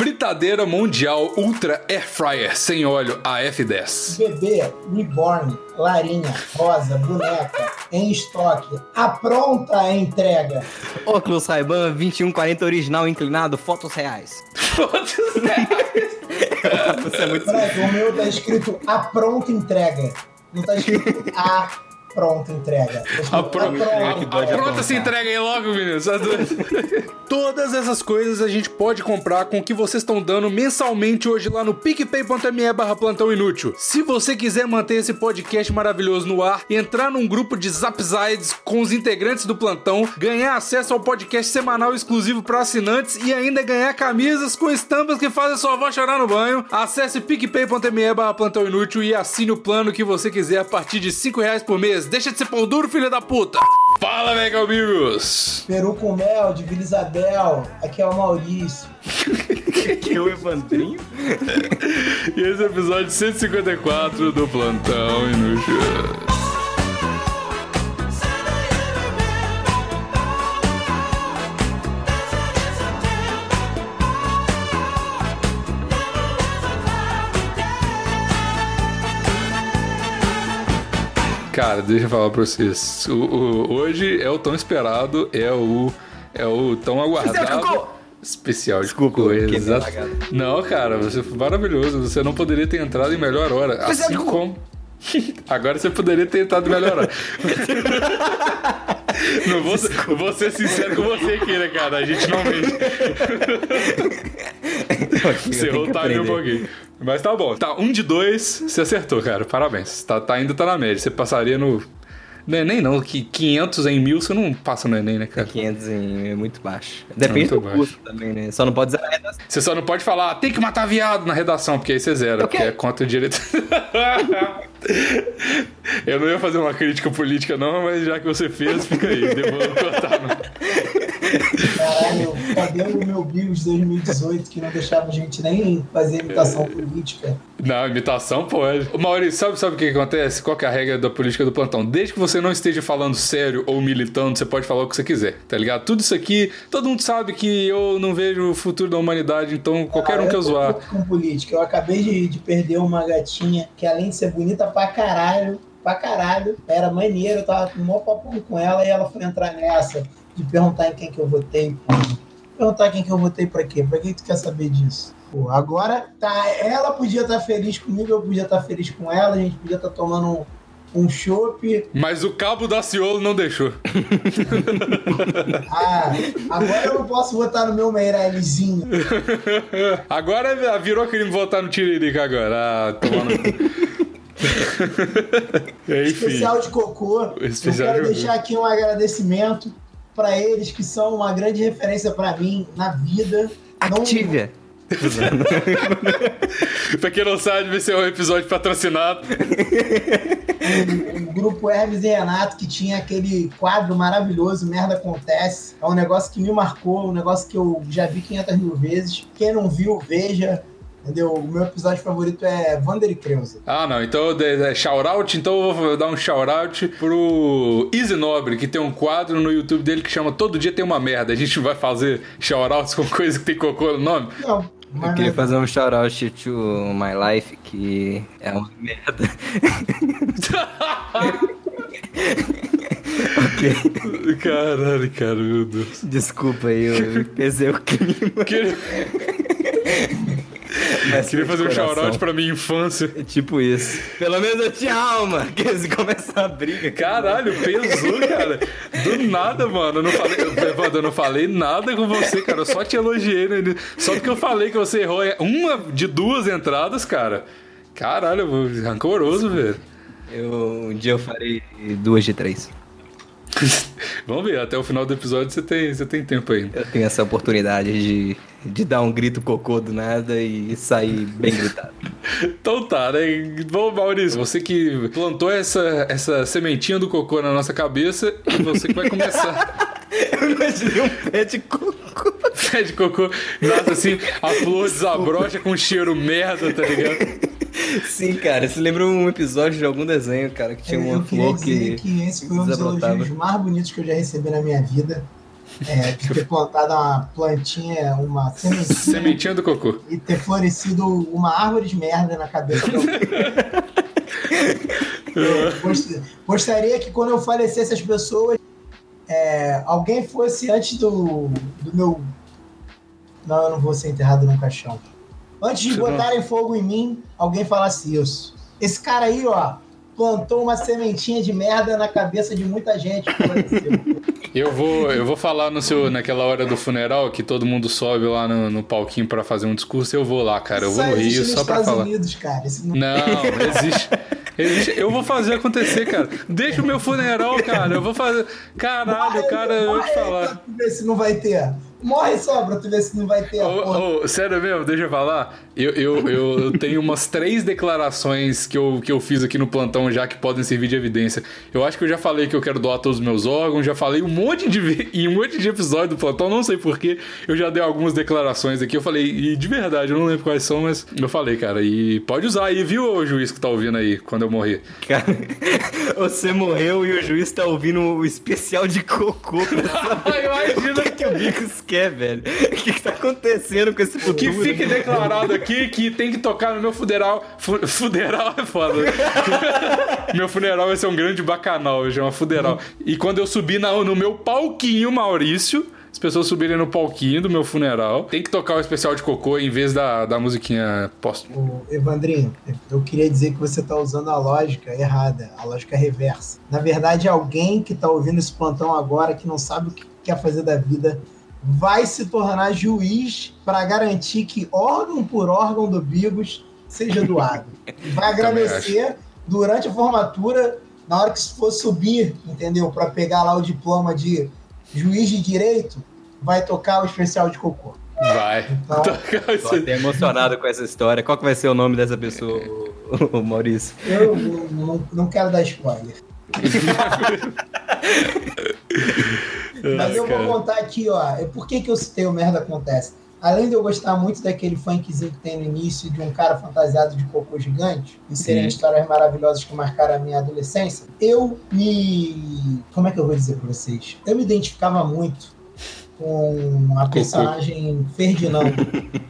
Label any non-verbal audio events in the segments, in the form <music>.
fritadeira mundial Ultra Air Fryer sem óleo a F10. Bebê, reborn, larinha, rosa, boneca, em estoque, a pronta a entrega. Óculos Ray-Ban 2140 original inclinado, fotos reais. Fotos reais. <laughs> Você é muito... Brasil, o meu tá escrito a pronta entrega. Não tá escrito a pronta entrega. A, pro... a, de a pronta se entrega aí logo, meninos. <laughs> Todas essas coisas a gente pode comprar com o que vocês estão dando mensalmente hoje lá no picpay.me barra plantão inútil. Se você quiser manter esse podcast maravilhoso no ar, entrar num grupo de Zapsides com os integrantes do plantão, ganhar acesso ao podcast semanal exclusivo para assinantes e ainda ganhar camisas com estampas que fazem sua avó chorar no banho, acesse picpay.me barra plantão inútil e assine o plano que você quiser a partir de 5 reais por mês. Deixa de ser pão duro, filho da puta! Fala, mega amigos! Peru com mel, de Vila Isabel. Aqui é o Maurício. <laughs> Que o Evandrinho? <laughs> E esse é o episódio 154 do Plantão Inútil. Cara, deixa eu falar pra vocês. O, o- hoje é o tão esperado, é o, é o tão aguardado. cocô! Especial de Desculpa, cocô, exato. Não, cara, você foi maravilhoso. Você não poderia ter entrado em melhor hora. Especial Assim de cocô! como. <laughs> Agora você poderia ter entrado em melhor hora. <laughs> Não vou, vou ser sincero com você aqui, né, cara? A gente não mente. <laughs> Você errou o time um pouquinho. Mas tá bom. Tá, um de dois, você acertou, cara. Parabéns. Tá, tá ainda tá na média. Você passaria no. Não é nem não, que 500 em mil você não passa no Enem, né, cara? 500 em- é muito baixo. Depende Muito do baixo. curso também, né? Só não pode usar a redação. Você só não pode falar, "Ah, tem que matar viado na redação, porque aí você zera, porque é contra o direito. Eu não ia fazer uma crítica política, não, mas já que você fez, fica aí. Vou cortar. Caralho, cadê o meu Bigos 2018 que não deixava a gente nem fazer imitação política? Não, imitação pode. Ô, Maurício, sabe, sabe o que acontece? Qual que é a regra da política do plantão? Desde que você não esteja falando sério ou militando, você pode falar o que você quiser, tá ligado? Tudo isso aqui, todo mundo sabe que eu não vejo o futuro da humanidade, então qualquer um Ah, que eu zoar. com política. Eu acabei de, de perder uma gatinha que, além de ser bonita pra caralho, pra caralho, era maneiro, eu tava com o maior papão com ela e ela foi entrar nessa de perguntar em quem que eu votei. Perguntar quem que eu votei pra quê? Pra que tu quer saber disso? Pô, agora tá, ela podia estar feliz comigo, eu podia estar feliz com ela, a gente podia estar tomando um, um chopp. Mas o cabo da Ciolo não deixou. <laughs> Ah, agora eu não posso votar no meu Meirellizinho. <laughs> Agora virou crime votar no Tiririca agora. Ah. <laughs> Enfim. especial de cocô. Especial eu quero de deixar aqui um agradecimento para eles que são uma grande referência para mim na vida. Não- Activia. <laughs> pra quem não sabe, vai ser um episódio patrocinado. o grupo Hermes e Renato, que tinha aquele quadro maravilhoso, Merda Acontece. É um negócio que me marcou, um negócio que eu já vi 500 mil vezes. Quem não viu, veja. Entendeu? O meu episódio favorito é Vander e Kreuza. Ah, não. Então, de- de- shout-out. Então, eu vou dar um shout-out pro Easy Nobre, que tem um quadro no YouTube dele que chama Todo Dia Tem Uma Merda. A gente vai fazer shout-outs com coisa que tem cocô no nome? Não, Eu mas queria fazer um shout-out to My Life, que é uma merda. <laughs> ok. Caralho, cara, meu Deus. Desculpa aí, eu pesei o clima. Queria, <laughs> Mas queria fazer um shout-out pra minha infância. É <laughs> Tipo isso. Pelo menos eu tinha alma. <laughs> Que se começar a briga. Caralho, pesou, cara. Do nada, mano. Eu não falei, Evandro, eu não falei nada com você, cara. Eu só te elogiei, né? Só porque eu falei que você errou uma de duas entradas, cara. Caralho, rancoroso, velho. Eu, um dia eu farei duas de três. <laughs> Vamos ver, até o final do episódio você tem, você tem tempo ainda. Eu tenho essa oportunidade de, de dar um grito cocô do nada e sair bem gritado. <laughs> Então tá, né? Bom, Maurício, você que plantou essa, essa sementinha do cocô na nossa cabeça e você que vai começar. <laughs> Eu imaginei um pé de cocô. <laughs> Pé de cocô, nasce assim, a flor desabrocha com cheiro merda, tá ligado? Sim, cara. Você lembra um episódio de algum desenho, cara, que tinha eu uma queria flor que, que esse foi um dos elogios mais bonitos que eu já recebi na minha vida. É, de <laughs> ter plantado uma plantinha, uma sementinha. <laughs> Sementinha do cocô. E ter florescido uma árvore de merda na cabeça <laughs> do é, Gostaria que quando eu falecesse as pessoas, é, alguém fosse antes do, do meu. Não, eu não vou ser enterrado num caixão. Antes de botarem fogo em mim, alguém falasse isso. Esse cara aí, ó, plantou uma sementinha de merda na cabeça de muita gente. Eu vou, eu vou falar no seu, naquela hora do funeral que todo mundo sobe lá no, no palquinho para fazer um discurso. Eu vou lá, cara. Eu vou no Rio só para falar. Unidos, cara. Não... não, existe. Eu vou fazer acontecer, cara. Deixa o meu funeral, cara. Eu vou fazer. Caralho, cara, eu vou te falar. Ver se não vai ter. Morre só pra tu ver se não vai ter. Oh, oh, sério mesmo, deixa eu falar. Eu, eu, eu <laughs> tenho umas três declarações que eu, que eu fiz aqui no plantão já que podem servir de evidência. Eu acho que eu já falei que eu quero doar todos os meus órgãos, já falei um monte de <laughs> em um monte de episódio do plantão, não sei porquê. Eu já dei algumas declarações aqui. Eu falei, e de verdade, eu não lembro quais são, mas eu falei, cara. E pode usar aí, viu, o juiz que tá ouvindo aí, quando eu morrer. Cara, <laughs> você morreu e o juiz tá ouvindo o especial de cocô. Imagina que o Bicos quer, velho? O que, que tá acontecendo com esse futuro? Que fique declarado aqui que tem que tocar no meu funeral. Fu funeral é foda. <laughs> meu funeral vai ser um grande bacanal, vai chamar funeral. E quando eu subir na, no meu palquinho, Maurício as pessoas subirem no palquinho do meu funeral. Tem que tocar o especial de cocô em vez da, da musiquinha póstuma. Evandrinho, eu queria dizer que você está usando a lógica errada, a lógica reversa. Na verdade, alguém que está ouvindo esse plantão agora, que não sabe o que quer fazer da vida, vai se tornar juiz para garantir que órgão por órgão do Bigos seja doado. <laughs> Vai agradecer durante a formatura, na hora que for subir, entendeu? Para pegar lá o diploma de juiz de direito, vai tocar o especial de cocô. Vai. Então, Tô até emocionado com essa história. Qual que vai ser o nome dessa pessoa, <laughs> o Maurício? Eu não, não quero dar spoiler. <laughs> Mas eu vou contar aqui, ó, é por que, que eu citei o Merda Acontece. Além de eu gostar muito daquele funkzinho que tem no início de um cara fantasiado de cocô gigante, e serem uhum. histórias maravilhosas que marcaram a minha adolescência, eu me. Como é que eu vou dizer pra vocês? Eu me identificava muito com a personagem Ferdinando. <laughs>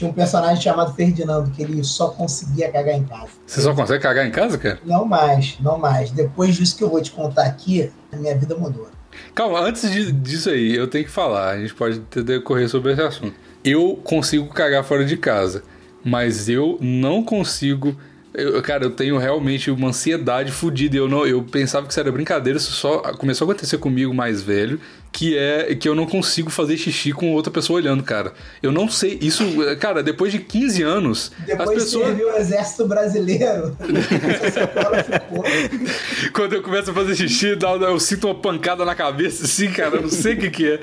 Tinha um personagem chamado Ferdinando, que ele só conseguia cagar em casa. Você só consegue cagar em casa, cara? Não mais, não mais. Depois disso que eu vou te contar aqui, a minha vida mudou. Calma, antes de, disso aí, eu tenho que falar. A gente pode decorrer sobre esse assunto. Eu consigo cagar fora de casa, mas eu não consigo eu, cara, eu tenho realmente uma ansiedade fodida. Eu, não, eu pensava que isso era brincadeira, isso só começou a acontecer comigo mais velho, que é que eu não consigo fazer xixi com outra pessoa olhando, cara. Eu não sei. Isso, cara, depois de 15 anos. Depois as pessoas. Você o exército brasileiro. <laughs> Quando eu começo a fazer xixi, eu sinto uma pancada na cabeça, assim, cara. Eu não sei o que, que é.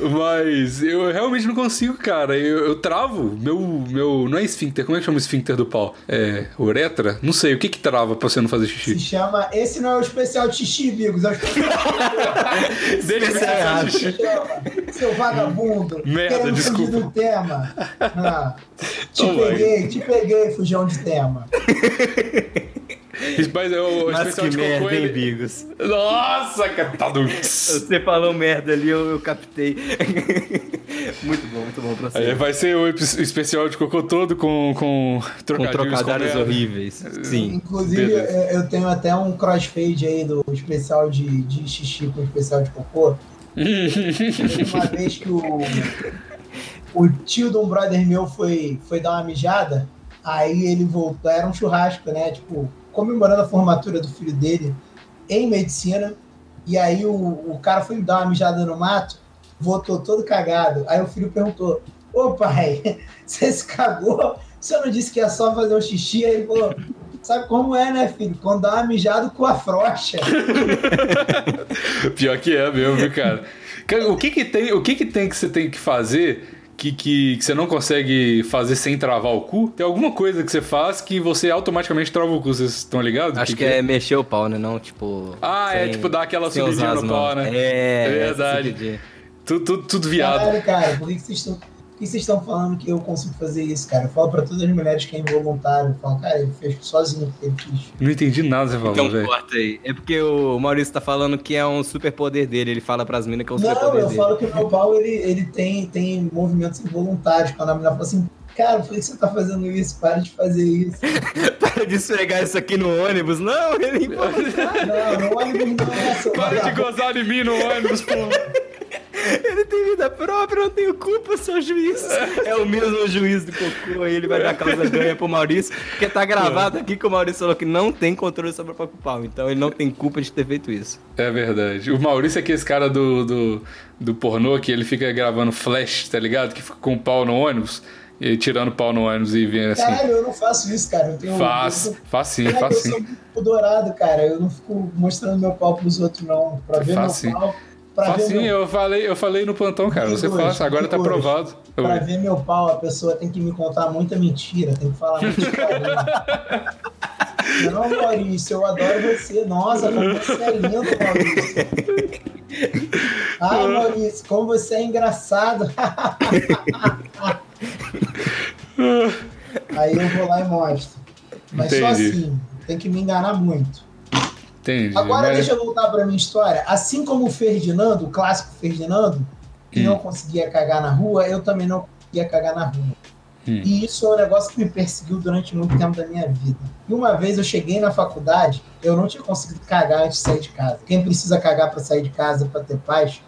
Mas eu realmente não consigo, cara. Eu, eu, travo. Meu, meu. Não é esfíncter. Como é que chama o esfíncter do pau? É. Uretra? Não sei. O que que trava pra você não fazer xixi? Se chama. Esse não é o especial de xixi, Bigos. É o especial. <laughs> Ver xixi. Seu vagabundo. Merda, desculpa. do tema. Ah, <laughs> te oh, peguei, te peguei, fujão de tema. <laughs> Mas, o Mas especial que merda, hein, Bigos? Nossa, captado. Você falou merda ali, eu, eu captei. <laughs> muito bom, muito bom pra você. vai ser o especial de cocô todo com, com trocadilhos, com trocadilhos horríveis. Sim. Inclusive, Beleza. eu tenho até um crossfade aí do especial de, de xixi com o especial de cocô. <laughs> uma vez que o, o tio de um brother meu foi, foi dar uma mijada, aí ele voltou, era um churrasco, né? Tipo, comemorando a formatura do filho dele em medicina. E aí o, o cara foi dar uma mijada no mato, voltou todo cagado. Aí o filho perguntou: Ô pai, <laughs> você se cagou? Você não disse que ia só fazer um xixi? Aí ele falou: Sabe como é, né, filho? Quando dá uma mijada com a frocha. <laughs> Pior que é mesmo, viu, cara? O que que tem, o que que tem que você tem que fazer que, que, que, você não consegue fazer sem travar o cu, tem alguma coisa que você faz que você automaticamente trava o cu, vocês estão ligados? Acho que, que, é, mexer o pau, né? Não, tipo. Ah, é, sem, é tipo dar aquela subidinha no pau, né? É, é verdade. Tudo, tudo, tudo viado. Caralho, cara, por que, vocês estão. Por que vocês estão falando que eu consigo fazer isso, cara? Eu falo pra todas as mulheres que é involuntário. Eu falo, cara, ele fez sozinho porque ele quis. Não entendi nada que você falou, Então velho. corta aí. É porque o Maurício tá falando que é um super poder dele. Ele fala pras minas que é um super Não, poder eu dele. falo que o meu pau, ele, ele tem, tem movimentos involuntários. Quando a mulher fala assim, cara, por que você tá fazendo isso? Para de fazer isso. <laughs> Para de esfregar isso aqui no ônibus. Não, ele Não, não olha não é essa. Para de gozar de mim no ônibus, pô. <laughs> Ele tem vida própria, eu não tenho culpa, seu juiz. É o mesmo juiz do cocô, aí ele vai dar causa ganha pro Maurício, porque tá gravado aqui que o Maurício falou que não tem controle sobre o próprio pau, então ele não tem culpa de ter feito isso. É verdade. O Maurício é aquele cara do, do, do pornô que ele fica gravando flash, tá ligado? Que fica com o pau no ônibus, e tirando o pau no ônibus e vem assim. Caralho, eu não faço isso, cara. Eu tenho Faz, eu, faz sim, Cara, faz eu sou sim. muito dourado, cara. Eu não fico mostrando meu pau pros outros, não. Pra ver Faz sim. meu pau. Pra ver meu eu falei, eu falei no plantão, cara. Você faz, agora tá provado. Pra ver meu pau, a pessoa tem que me contar muita mentira, tem que falar. <laughs> Não, Maurício, eu adoro você. Nossa, como você é lindo, Maurício. Ai, Maurício, como você é engraçado. <laughs> Aí eu vou lá e mostro. Mas só Entendi. assim, tem que me enganar muito. Entendi. Agora mas- deixa eu voltar pra minha história. Assim como o Ferdinando, o clássico Ferdinando, que Hum. não conseguia cagar na rua, eu também não conseguia cagar na rua. Hum. E isso é um negócio que me perseguiu durante muito tempo da minha vida. E uma vez eu cheguei na faculdade, eu não tinha conseguido cagar antes de sair de casa. Quem precisa cagar pra sair de casa, pra ter paz,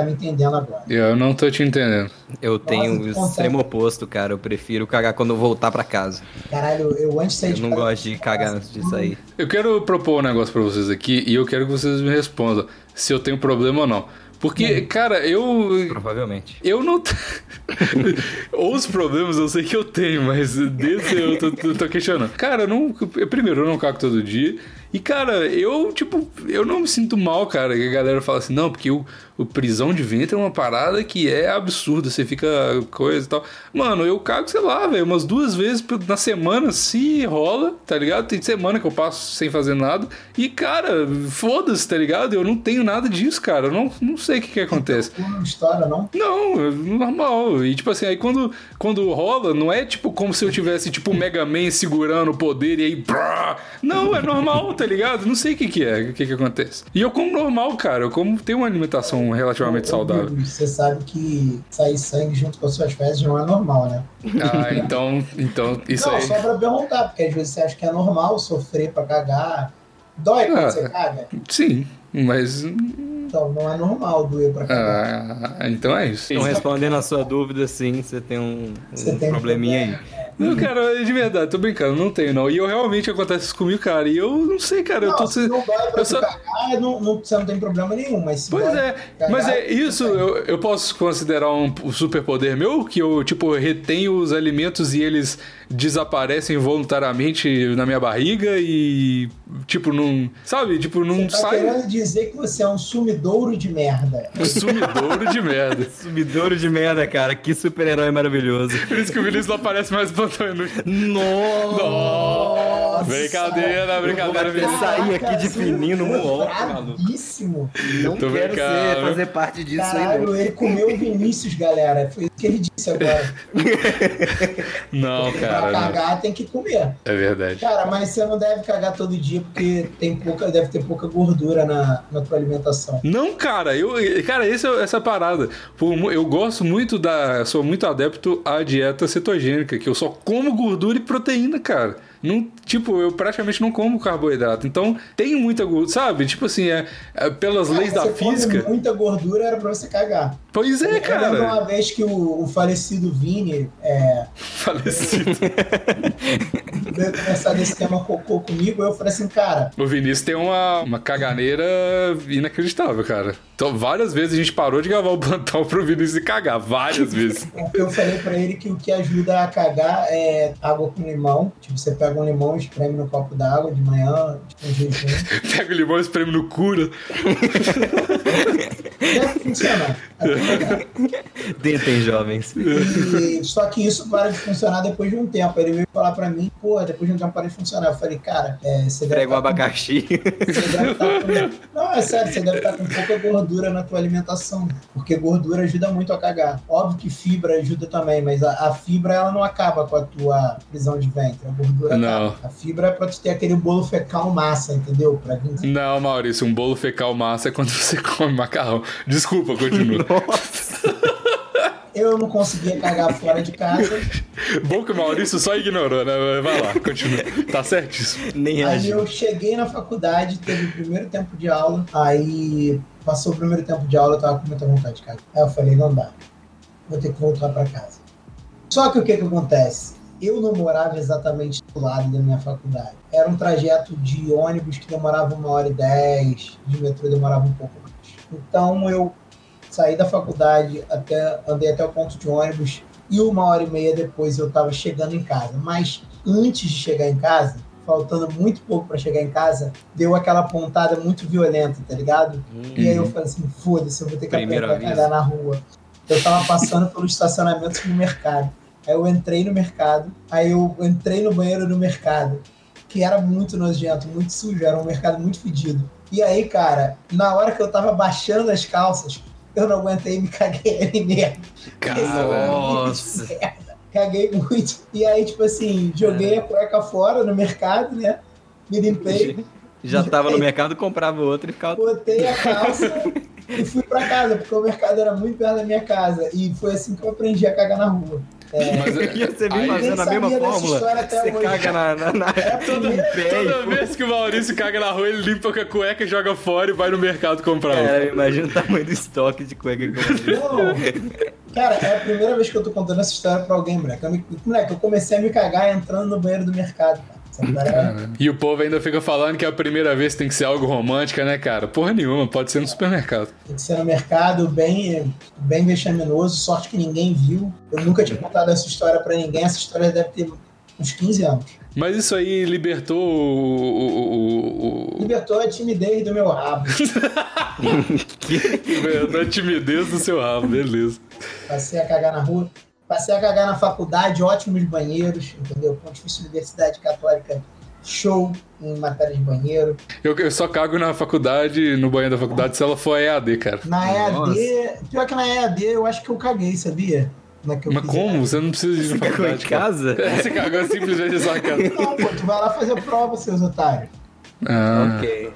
tá me entendendo agora. Eu não tô te entendendo. Eu tenho o extremo oposto, cara, eu prefiro cagar quando eu voltar pra casa. Caralho, eu antes de sair Eu de não casa. gosto de cagar antes de sair. Eu quero propor um negócio pra vocês aqui e eu quero que vocês me respondam se eu tenho problema ou não. Porque, cara, eu. Provavelmente. Eu não. <laughs> Os problemas eu sei que eu tenho, mas desse eu tô, tô- tô questionando. Cara, eu não. eu- primeiro, eu não cago todo dia. E, cara, eu, tipo, eu não me sinto mal, cara. Que a galera fala assim, não, porque o, o prisão de ventre é uma parada que é absurda. Você fica coisa e tal. Mano, eu cago, sei lá, velho, umas duas vezes na semana, se rola, tá ligado? Tem semana que eu passo sem fazer nada. E, cara, foda-se, tá ligado? Eu não tenho nada disso, cara. Eu não, não sei o que que acontece. Não não? Não, é normal. E tipo assim, aí quando, quando rola, não é tipo como se eu tivesse tipo o Mega Man segurando o poder e aí. brá. Não, é normal, tá ligado? Não sei o que, que é, o que, que acontece. E eu como normal, cara. Eu como tenho uma alimentação relativamente saudável. Você sabe que sair sangue junto com as suas fezes não é normal, né? Ah, então, então isso não, aí. só pra perguntar, porque às vezes você acha que é normal sofrer pra cagar. Dói quando Ah. você caga? Sim, mas. Então, não é normal doer pra cagar. Ah, então é isso. Então, respondendo a sua dúvida, sim, você tem um, Você um tem um probleminha aí. Não, cara, de verdade, tô brincando, não tenho não. E eu realmente acontece isso comigo, cara. E eu não sei, cara. eu Não, tô. se não dói pra eu só- cagar, não, não, você não tem problema nenhum, mas Pois é, pra mas cagar, é isso, eu, eu posso considerar um superpoder meu, que eu, tipo, retenho os alimentos e eles desaparecem voluntariamente na minha barriga e, tipo, não. Sabe? Tipo, não Você tá sai. querendo dizer que você é um sumidouro de merda. Sumidouro de merda. <laughs> Sumidouro de merda, cara. Que super-herói maravilhoso. Por isso que o Vinícius não aparece mais plantando. Nossa! Nossa! Brincadeira, brincadeira, Eu vou sair aqui de fininho no Moonwalk, maluco. Bravíssimo. Não Tô quero brincando. ser, fazer parte disso aí, Caralho, não. ele comeu o Vinícius, galera. Foi isso que ele disse agora. <laughs> Não, pra cara. não. cagar tem que comer. É verdade. Cara, mas você não deve cagar todo dia porque tem pouca, deve ter pouca gordura na, na tua alimentação. Não, cara, eu, cara, é- essa parada. Por mu- eu gosto muito da, sou muito adepto à dieta cetogênica, que eu só como gordura e proteína, cara. Não, tipo, eu praticamente não como carboidrato. Então, tem muita gordura, sabe? Tipo assim, é, é pelas leis da Cara, você come física. muita gordura era pra você cagar. Pois é, Eu lembro cara. uma vez que o, o falecido Vini é, <laughs> Falecido. <laughs> veio conversar desse tema cocô comigo, eu falei assim, cara, O Vinícius tem uma, uma caganeira inacreditável, cara. Então, várias vezes a gente parou de gravar o plantão pro Vinícius cagar. Várias vezes. <laughs> eu falei pra ele que o que ajuda a cagar é água com limão. Tipo, você pega um limão, espreme no copo d'água de manhã, tipo, um jejum. <laughs> Pega o limão e espreme no cura. Deve funcionar. Tentem, jovens. E, só que isso para de funcionar depois de um tempo. Ele veio falar pra mim, pô, porra, depois de um tempo parei de funcionar. Eu falei, cara, é, você deve Prega um tá com- abacaxi. você deve tá com... Não, é sério, você deve estar com pouca gordura na tua alimentação. Porque gordura ajuda muito a cagar. Óbvio que fibra ajuda também, mas a, a fibra ela não acaba com a tua prisão de ventre. A gordura Não. A fibra é pra tu ter aquele bolo fecal massa, entendeu? Pra Não, Maurício, um bolo fecal massa é quando você <laughs> come macarrão. Desculpa, continua. Eu não conseguia cagar fora de casa. <laughs> Bom que o Maurício só ignorou, né? Vai lá, continua. Tá certíssimo. Nem Aí eu cheguei na faculdade, teve o primeiro tempo de aula, aí passou o primeiro tempo de aula, eu tava com muita vontade de cagar. Aí eu falei, não dá, vou ter que voltar pra casa. Só que o que que acontece? Eu não morava exatamente do lado da minha faculdade. Era um trajeto de ônibus que demorava uma hora e dez, de metrô demorava um pouco mais. Então eu saí da faculdade, até, andei até o ponto de ônibus e uma hora e meia depois eu estava chegando em casa. Mas antes de chegar em casa, faltando muito pouco para chegar em casa, deu aquela pontada muito violenta, tá ligado? E aí eu falei assim, foda-se, eu vou ter que Primeiro aprender a cagar na rua. Eu tava passando pelos estacionamentos do mercado. Aí eu entrei no mercado, aí eu entrei no banheiro do mercado, que era muito nojento, muito sujo, era um mercado muito fedido. E aí, cara, na hora que eu tava baixando as calças, eu não aguentei e me caguei <laughs> ali mesmo. Cara, Nossa. <laughs> Caguei muito. E aí, tipo assim, joguei a cueca fora no mercado, né? Me limpei, Já tava no mercado, comprava outro e ficava. botei a <laughs> calça e fui pra casa, porque o mercado era muito perto da minha casa. E foi assim que eu aprendi a cagar na rua. Mas é- E você vem Aí- fazendo a Ninguém mesma fórmula. história até Você hoje. caga na, na, na pé e Toda vez que o Maurício caga na rua, ele limpa com a cueca, joga fora e vai no mercado comprar. Cara, imagina o tamanho do estoque de cueca que eu. Não. Cara, é a primeira vez que eu tô contando essa história pra alguém, moleque. Eu, me- moleque, eu comecei a me cagar entrando no banheiro do mercado, cara. É- <laughs> E o povo ainda fica falando que a primeira vez tem que ser algo romântica, né, cara? Porra nenhuma, pode ser no supermercado. Tem que ser no mercado, bem, bem vexaminoso. Sorte que ninguém viu. Eu nunca tinha contado essa história pra ninguém. Essa história deve ter uns 15 anos. Mas isso aí libertou o- o- o- Libertou a timidez do meu rabo. <laughs> libertou a timidez do seu rabo, beleza. Passei a cagar na rua. Passei a cagar na faculdade, ótimos banheiros, entendeu? Pontifícia Universidade Católica, show em matéria de banheiro. Eu, eu só cago na faculdade, no banheiro da faculdade, se ela for EAD, cara. Na EAD, Nossa. pior que na EAD, eu acho que eu caguei, sabia? Na que eu Mas fiz como? EAD. Você não precisa ir na Você faculdade. cara. casa? É, <laughs> Você cagou simplesmente em sua casa. Não, pô, tu vai lá fazer prova, seus otários. Ah. Ok.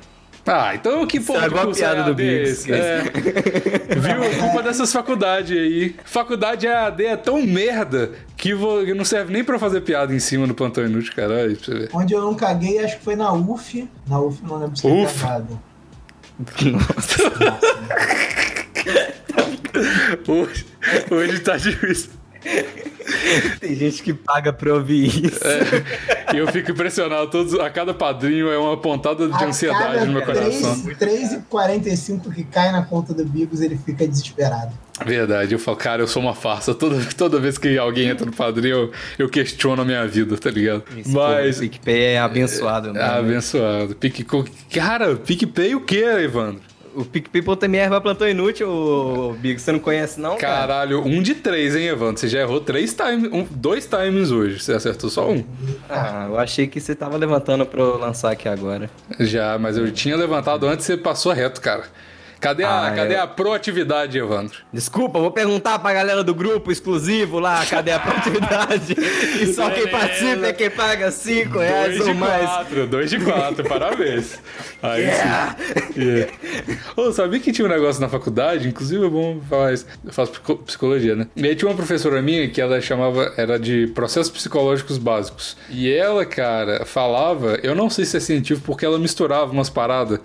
Ah, então que porra de Estragou a curso piada do Biggs? É. <laughs> Viu? Culpa dessas faculdades aí. Faculdade EAD é tão merda que vo- que não serve nem pra fazer piada em cima no plantão inútil, caralho. Pra você ver. Onde eu não caguei, acho que foi na UF. Na UF não lembro se eu UF? cagado. <laughs> <laughs> Hoje, hoje tá difícil. <laughs> Tem gente que paga pra ouvir isso. E eu fico impressionado. Todos, a cada padrinho é uma pontada de ansiedade no meu coração. 3,45 que cai na conta do Bigos, ele fica desesperado. Verdade, eu falo, cara, eu sou uma farsa. Toda, toda vez que alguém entra no padrinho, eu, eu questiono a minha vida, tá ligado? Esse Mas. PicPay é abençoado, né? Ah, abençoado. Pique, cara, PicPay o quê, Evandro? O PicPay.me vai plantão inútil, ô Big. Você não conhece, não? cara? Caralho, um de três, hein, Evandro? Você já errou três times, um, dois times hoje. Você acertou só um. Ah, eu achei que você tava levantando pra eu lançar aqui agora. Já, mas eu tinha levantado antes e você passou reto, cara. Cadê a, Ah, cadê eu- a proatividade, Evandro? Desculpa, vou perguntar pra galera do grupo exclusivo lá, cadê a <laughs> produtividade? e só quem participa é quem paga 5 reais Dois ou de mais. quatro, dois de quatro, parabéns. Aí Yeah! sim. Yeah. Ô, sabia que tinha um negócio na faculdade? Inclusive é bom falar isso. Eu faço psico- psicologia, né? E aí tinha uma professora minha que ela chamava, era de processos psicológicos básicos. E ela, cara, falava, eu não sei se é científico, porque ela misturava umas paradas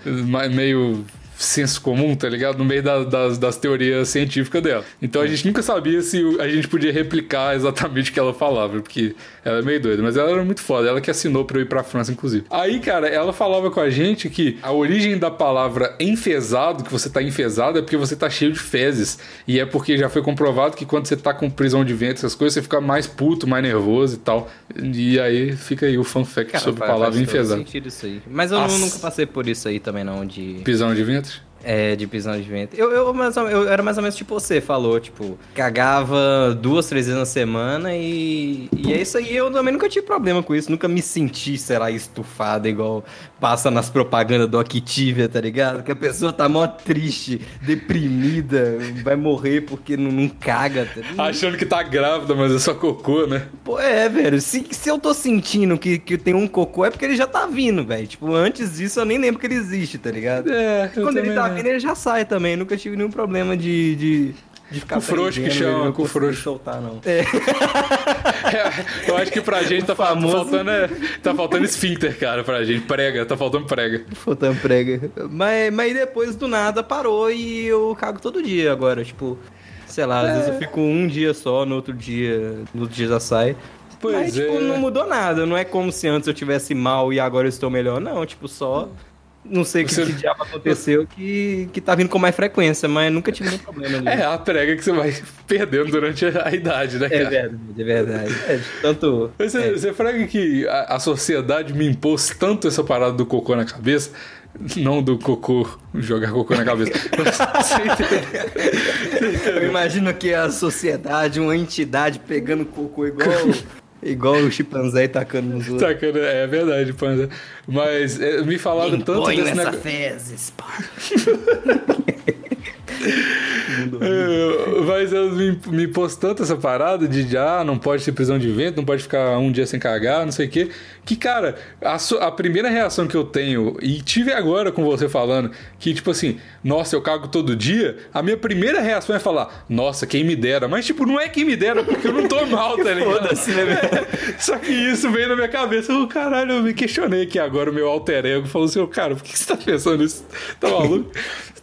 meio senso comum, tá ligado? No meio da- das, das teorias científicas dela. Então a gente nunca sabia se a gente podia replicar exatamente o que ela falava, porque ela é meio doida, mas ela era muito foda, ela que assinou pra eu ir pra França, inclusive. Aí, cara, ela falava com a gente que a origem da palavra enfesado, que você tá enfesado, é porque você tá cheio de fezes. E é porque já foi comprovado que quando você tá com prisão de ventre, essas coisas, você fica mais puto, mais nervoso e tal. E aí fica aí o fun fact sobre a palavra enfesado. sentido isso aí. Mas eu Nossa. nunca passei por isso aí também, não, de... Prisão de ventre? É, de prisão de ventre. Eu, eu, mais ou- eu era mais ou menos tipo você falou, tipo, cagava duas, três vezes na semana e, e é isso aí. Eu também nunca tive problema com isso, nunca me senti, sei lá, estufado igual passa nas propagandas do Activia, tá ligado? Que a pessoa tá mó triste, deprimida, vai morrer porque não, não caga. Tá? Achando que tá grávida, mas é só cocô, né? Pô, é, velho. Se, se eu tô sentindo que, que tem um cocô, é porque ele já tá vindo, velho. Tipo, antes disso eu nem lembro que ele existe, tá ligado? É, Quando ele tá vindo, ele já sai também. Nunca tive nenhum problema de. de... De ficar Com frouxo que chama, com frouxo. soltar, não. É. É, <laughs> eu acho que pra gente tá fa- famoso- faltando é, tá faltando esfíncter, cara, pra gente. Prega, tá faltando prega. Faltando prega. Mas, mas depois do nada parou e eu cago todo dia agora. Tipo, sei lá, às vezes eu fico um dia só, no outro dia, no outro dia já sai. Pois mas, tipo, é. não mudou nada. Não é como se antes eu tivesse mal e agora eu estou melhor. Não, tipo, só. Não sei o que, Você- que diabo aconteceu que, que tá vindo com mais frequência, mas nunca tive nenhum problema. ali. <laughs> É a prega que você vai perdendo durante a, a idade, né, É cara? verdade, é verdade. É, tanto. Você, é. você frega que a, a sociedade me impôs tanto essa parada do cocô na cabeça, não do cocô, jogar cocô na cabeça. <laughs> Eu imagino que a sociedade, uma entidade pegando cocô igual, <laughs> igual o chimpanzé tacando nos outros. Sacana, é verdade, Panza. Mas é, me falaram tanto desse negócio. fezes, pá. <laughs> É, Mas eu me, me pôs tanto essa parada de, ah, não pode ter prisão de vento, não pode ficar um dia sem cagar, não sei o quê. Que, cara, a, su- a primeira reação que eu tenho, e tive agora com você falando, que tipo assim, nossa, eu cago todo dia, a minha primeira reação é falar, nossa, quem me dera. Mas, tipo, não é quem me dera, porque eu não tô mal, <laughs> tá ligado? Foda-se, né, velho? <laughs> Só que isso veio na minha cabeça. Eu, caralho, eu me questionei aqui agora, o meu alter ego falou assim, ô, cara, por que você tá pensando isso? Tá maluco?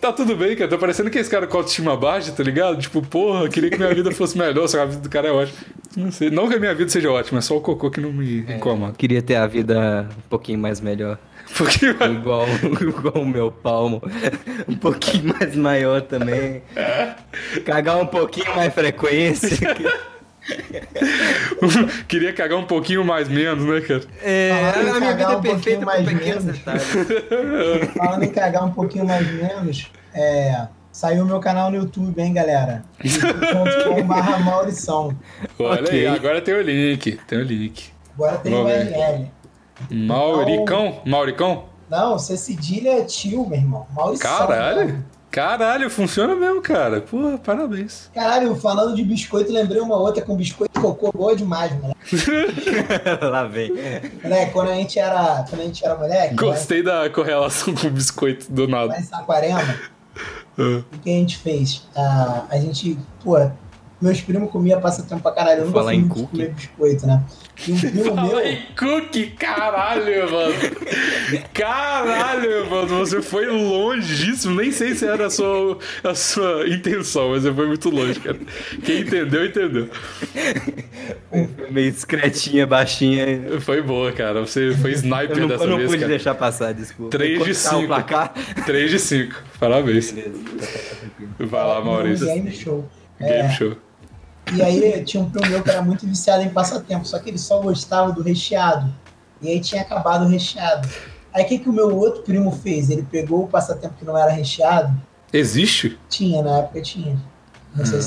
Tá tudo bem, cara. Tá parecendo que esse cara com autoestima baixa, tá ligado? Tipo, porra, queria que minha vida <laughs> fosse melhor, só que a vida do cara é ótima. Não sei. Não que a minha vida seja ótima, é só o cocô que não me incomoda. Queria ter a vida um pouquinho mais melhor. Porque, Igual, <laughs> igual o meu palmo. Um pouquinho mais maior também. Cagar um pouquinho mais frequência. <laughs> queria cagar um pouquinho mais menos, né, cara? É, a minha vida é um perfeita pouquinho com mais pequenos menos. detalhes. Falando em cagar um pouquinho mais menos, é, saiu o meu canal no YouTube, hein, galera? youtube.com.br Maurição. Olha Ok. aí, agora tem o link. Tem o link. Agora tem o. URL. Mauricão? Mauricão? Não, você cedilha é tio, meu irmão. Maurição. Caralho. mano. Caralho, funciona mesmo, cara. Porra, parabéns. Caralho, falando de biscoito, lembrei uma outra com biscoito e cocô boa demais, moleque. <laughs> Lá vem. Moleque, quando a gente era, quando a gente era moleque, Gostei da correlação com o biscoito do nada. em Saquarema. O que a gente fez? Ah, a gente, pô, meus primos comiam passatempo pra caralho. Eu nunca Falar fui em muito cookie. comer biscoito, né? E um primo meu... Fala em cookie, caralho, mano. Caralho, mano. Você foi longíssimo. Nem sei se era a sua, a sua intenção, mas você foi muito longe, cara. Quem entendeu, entendeu. Meio discretinha, baixinha. Foi boa, cara. Você foi Eu sniper não, dessa eu não vez, pude cara. deixar passar, desculpa. 3 de Enquanto tá o 5. placar. 3 de 5. Parabéns. Beleza. Vai lá, Maurício. Game show. Game show. E aí tinha um primo meu que era muito viciado em passatempo, só que ele só gostava do recheado. E aí tinha acabado o recheado. Aí o que, que o meu outro primo fez? Ele pegou o passatempo que não era recheado. Existe? Tinha, na época tinha.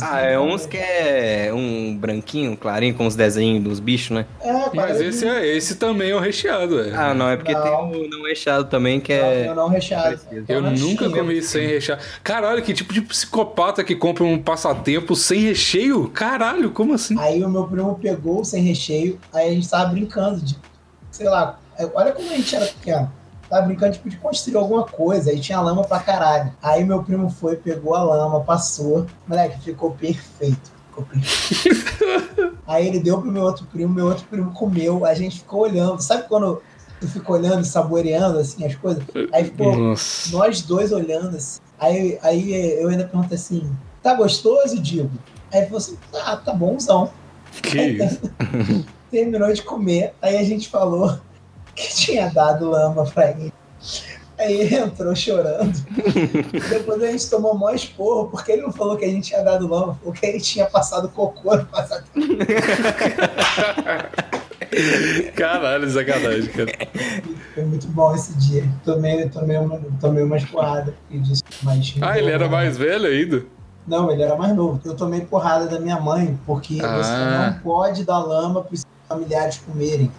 Ah, é uns que é um branquinho, clarinho, com os desenhos dos bichos, né? É, Mas esse, é, esse também é o recheado, é. Ah, não, é porque Não. tem o não recheado também, que Não, é. não, não recheado. Eu Não nunca comi sem recheado. Caralho, que tipo de psicopata que compra um passatempo sem recheio? Caralho, como assim? Aí o meu primo pegou sem recheio, aí a gente tava brincando de, sei lá, é, olha como a gente era pequeno. Tava brincando tipo, de construir alguma coisa, aí tinha lama pra caralho. Aí meu primo foi, pegou a lama, passou, moleque, ficou perfeito. Ficou perfeito. aí ele deu pro meu outro primo, meu outro primo comeu, a gente ficou olhando. Sabe quando tu fica olhando, saboreando assim as coisas? Aí ficou Nossa. nós dois olhando assim. Aí, aí eu ainda perguntei assim: tá gostoso, Digo? Aí ele falou assim: ah, tá bonzão. Que isso? <laughs> Terminou de comer, aí a gente falou que tinha dado lama pra ele. Aí ele entrou chorando. <laughs> Depois a gente tomou mó esporro, porque ele não falou que a gente tinha dado lama, falou que ele tinha passado cocô no passatempo. <laughs> Caralho, sacanagem, cara. Foi muito bom esse dia. Tomei, tomei, uma, tomei umas porradas e disse, mas Ah, ele era mais velho ainda? Não, ele era mais novo. Eu tomei porrada da minha mãe, porque Ah. você não pode dar lama para os familiares comerem.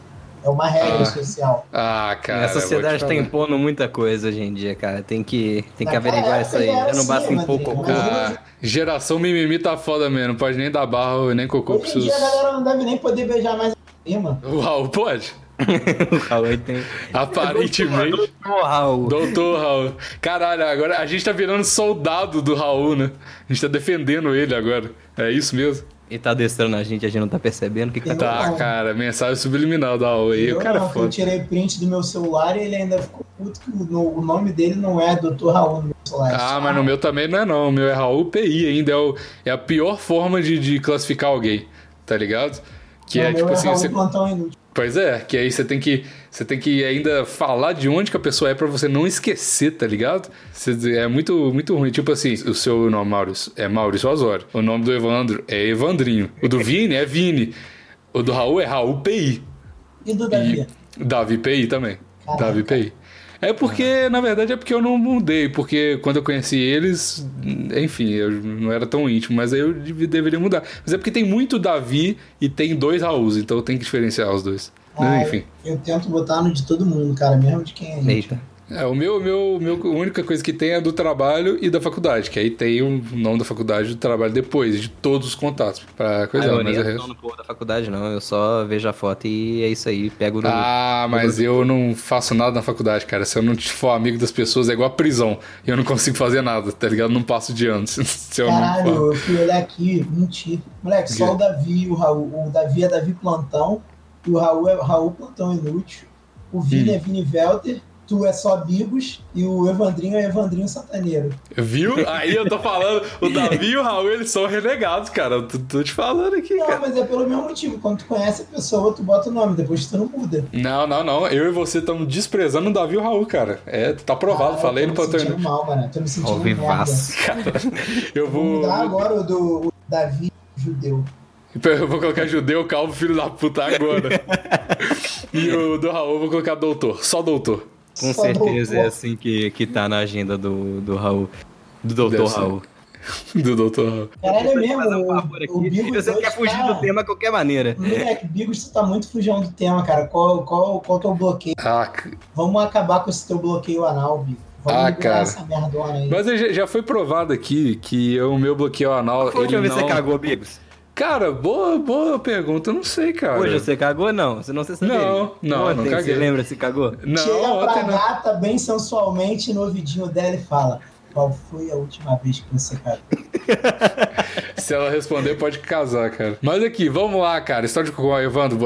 É uma regra Ah. social. Ah, cara. a sociedade tá falar. impondo muita coisa hoje em dia, cara. Tem que, tem que averiguar época isso aí. já Já não basta assim, em pouco Rodrigo. cocô. Ah, geração mimimi tá foda mesmo. Não pode nem dar barro nem cocô Hoje pros em dia a galera não deve nem poder beijar mais a prima. O Raul pode? <laughs> o Raul tem. Aparentemente. Doutor Raul. Doutor Raul. Caralho, agora a gente tá virando soldado do Raul, né? A gente tá defendendo ele agora. É isso mesmo? Ele tá adestrando a gente, a gente não tá percebendo o que, que tá Eu Tá, cara, mensagem subliminal do Raul aí. O eu cara é não, que eu foda. tirei print do meu celular e ele ainda ficou puto que o nome dele não é Dr. Raul no meu celular. Ah, mas no meu também não é não. O meu é Raul PI ainda. É, o- é a pior forma de, de classificar alguém, tá ligado? Que Não, é tipo é assim. Você... Plantão Inútil. Pois é, que aí você tem que. Você tem que ainda falar de onde que a pessoa é pra você não esquecer, tá ligado? Você- é muito, muito ruim. Tipo assim, o seu nome, Maurício, é Maurício Osório. O nome do Evandro é Evandrinho. O do Vini é Vini. O do Raul é Raul PI. E do Davi? E Davi PI também. Caraca. Davi PI. É porque, na verdade, é porque eu não mudei. Porque quando eu conheci eles, enfim, eu não era tão íntimo, mas aí eu dev- deveria mudar. Mas é porque tem muito Davi e tem dois Rauls, então eu tenho que diferenciar os dois. Ah, enfim. Eu tento botar no de todo mundo, cara, mesmo de quem é gente. Eita. É, o meu, meu, meu, a única coisa que tem é do trabalho e da faculdade, que aí tem o nome da faculdade e do trabalho depois, de todos os contatos. Pra Ah, coisa, eu mas nem o entro resto. no povo da faculdade, não. Eu só vejo a foto e é isso aí. Pego no. Ah, mas eu não faço nada na faculdade, cara. Se eu não for amigo das pessoas, é igual a prisão. E eu não consigo fazer nada, tá ligado? Não passo de ano. <laughs> Se eu não Caralho, for. eu fui olhar aqui, mentira. Moleque, só o Davi e o Raul. O Davi é Davi Plantão, e o Raul é Raul Plantão Inútil. O Vini Hum. é Vini Velter, tu é só Bigos, e o Evandrinho é Evandrinho Santaneiro. Viu? Aí eu tô falando, o <laughs> Davi e o Raul, eles são renegados, cara. Eu tô, tô te falando aqui, Não, cara. mas é pelo mesmo motivo. Quando tu conhece a pessoa, tu bota o nome, depois tu não muda. Não, não, não. Eu e você estamos desprezando o Davi e o Raul, cara. É, tá aprovado. Ah, Falei eu no tô me sentindo mal, mano. Tô me sentindo Ao merda. vivaço. <laughs> Eu Vou vou. mudar agora o do o Davi judeu. Eu vou colocar judeu, calvo, filho da puta agora. <laughs> e o do Raul eu vou colocar doutor. Só doutor. Com Só certeza doutor. é assim que, que tá na agenda do, do Raul. Do doutor. Raul. <laughs> Do doutor Raul. Caralho, é mesmo. Fazer um O, favor aqui. o Bigos Eu sei que hoje quer fugir tá- do tema de qualquer maneira. Moleque, Bigos, tu tá muito fugindo do tema, cara. Qual, qual, qual que é o bloqueio? Ah, Vamos acabar com esse teu bloqueio anal, Bigos. Vamos Ah, cara. essa merdona aí. mas já- já foi provado aqui que o meu bloqueio anal. Última ele não... você cagou, Bigos? Cara, boa, boa pergunta. Eu não sei, cara. Hoje você cagou, não? Você não se saberia. Não, não, Ontem, não Você caguei. lembra se cagou? Não, Chega pra não. gata bem sensualmente no ouvidinho dela e fala: Qual foi a última vez que você cagou? <laughs> Se ela responder, pode casar, cara. Mas aqui, vamos lá, cara. História de cocô, Evandro.